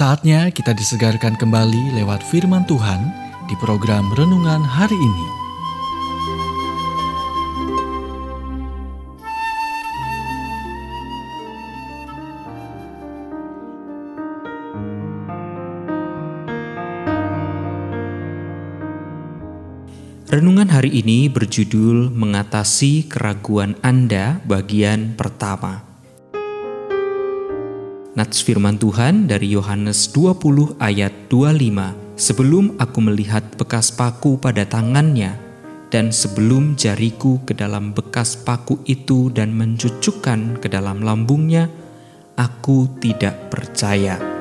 Saatnya kita disegarkan kembali lewat firman Tuhan di program renungan hari ini. Renungan hari ini berjudul Mengatasi Keraguan Anda bagian pertama. Nats firman Tuhan dari Yohanes 20 ayat 25. Sebelum aku melihat bekas paku pada tangannya dan sebelum jariku ke dalam bekas paku itu dan mencucukkan ke dalam lambungnya, aku tidak percaya.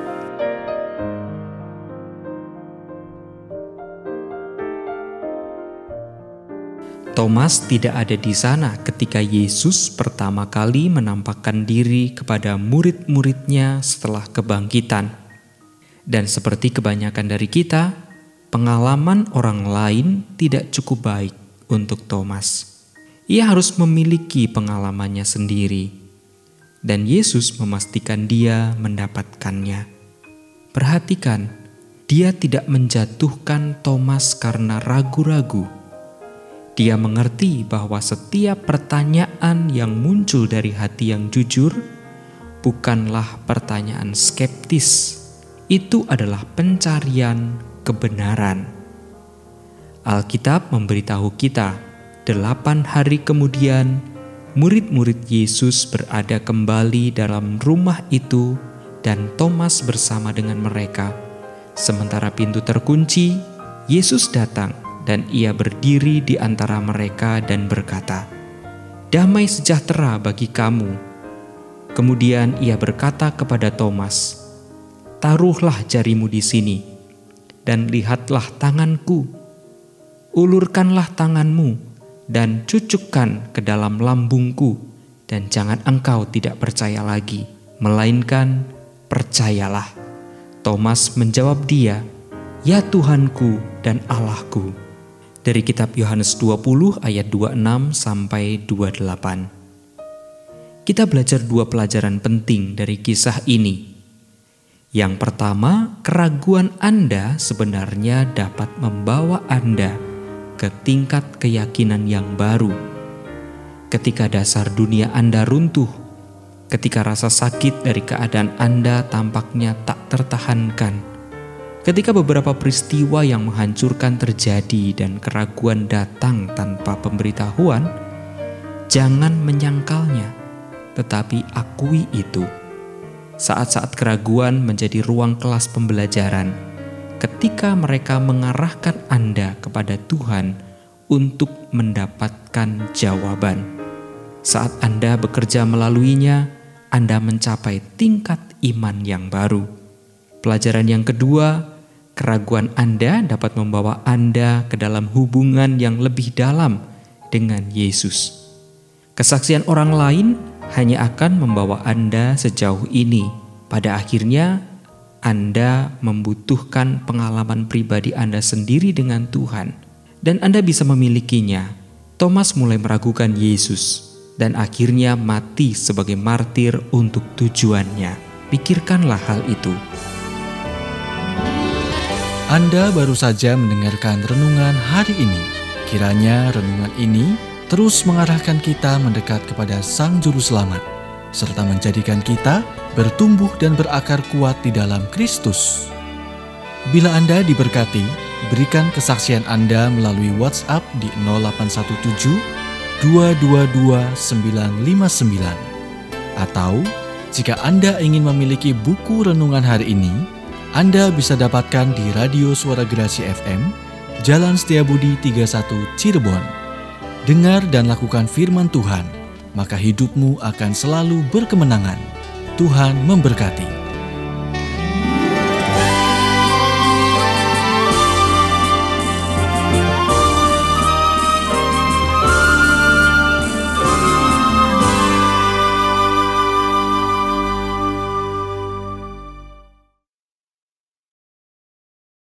Thomas tidak ada di sana ketika Yesus pertama kali menampakkan diri kepada murid-muridnya setelah kebangkitan. Dan seperti kebanyakan dari kita, pengalaman orang lain tidak cukup baik untuk Thomas. Ia harus memiliki pengalamannya sendiri. Dan Yesus memastikan dia mendapatkannya. Perhatikan, dia tidak menjatuhkan Thomas karena ragu-ragu dia mengerti bahwa setiap pertanyaan yang muncul dari hati yang jujur bukanlah pertanyaan skeptis, itu adalah pencarian kebenaran. Alkitab memberitahu kita, delapan hari kemudian, murid-murid Yesus berada kembali dalam rumah itu, dan Thomas bersama dengan mereka. Sementara pintu terkunci, Yesus datang dan ia berdiri di antara mereka dan berkata, "Damai sejahtera bagi kamu." Kemudian ia berkata kepada Thomas, "Taruhlah jarimu di sini, dan lihatlah tanganku. Ulurkanlah tanganmu, dan cucukkan ke dalam lambungku, dan jangan engkau tidak percaya lagi, melainkan percayalah." Thomas menjawab dia, "Ya Tuhanku dan Allahku." Dari kitab Yohanes 20 ayat 26 sampai 28. Kita belajar dua pelajaran penting dari kisah ini. Yang pertama, keraguan Anda sebenarnya dapat membawa Anda ke tingkat keyakinan yang baru. Ketika dasar dunia Anda runtuh, ketika rasa sakit dari keadaan Anda tampaknya tak tertahankan, Ketika beberapa peristiwa yang menghancurkan terjadi dan keraguan datang tanpa pemberitahuan, jangan menyangkalnya, tetapi akui itu. Saat-saat keraguan menjadi ruang kelas pembelajaran, ketika mereka mengarahkan Anda kepada Tuhan untuk mendapatkan jawaban. Saat Anda bekerja melaluinya, Anda mencapai tingkat iman yang baru Pelajaran yang kedua, keraguan Anda dapat membawa Anda ke dalam hubungan yang lebih dalam dengan Yesus. Kesaksian orang lain hanya akan membawa Anda sejauh ini. Pada akhirnya, Anda membutuhkan pengalaman pribadi Anda sendiri dengan Tuhan, dan Anda bisa memilikinya. Thomas mulai meragukan Yesus dan akhirnya mati sebagai martir untuk tujuannya. Pikirkanlah hal itu. Anda baru saja mendengarkan renungan hari ini. Kiranya renungan ini terus mengarahkan kita mendekat kepada Sang Juru Selamat, serta menjadikan kita bertumbuh dan berakar kuat di dalam Kristus. Bila Anda diberkati, berikan kesaksian Anda melalui WhatsApp di 0817 222 959. Atau, jika Anda ingin memiliki buku renungan hari ini, anda bisa dapatkan di Radio Suara Gerasi FM, Jalan Setiabudi 31 Cirebon. Dengar dan lakukan firman Tuhan, maka hidupmu akan selalu berkemenangan. Tuhan memberkati.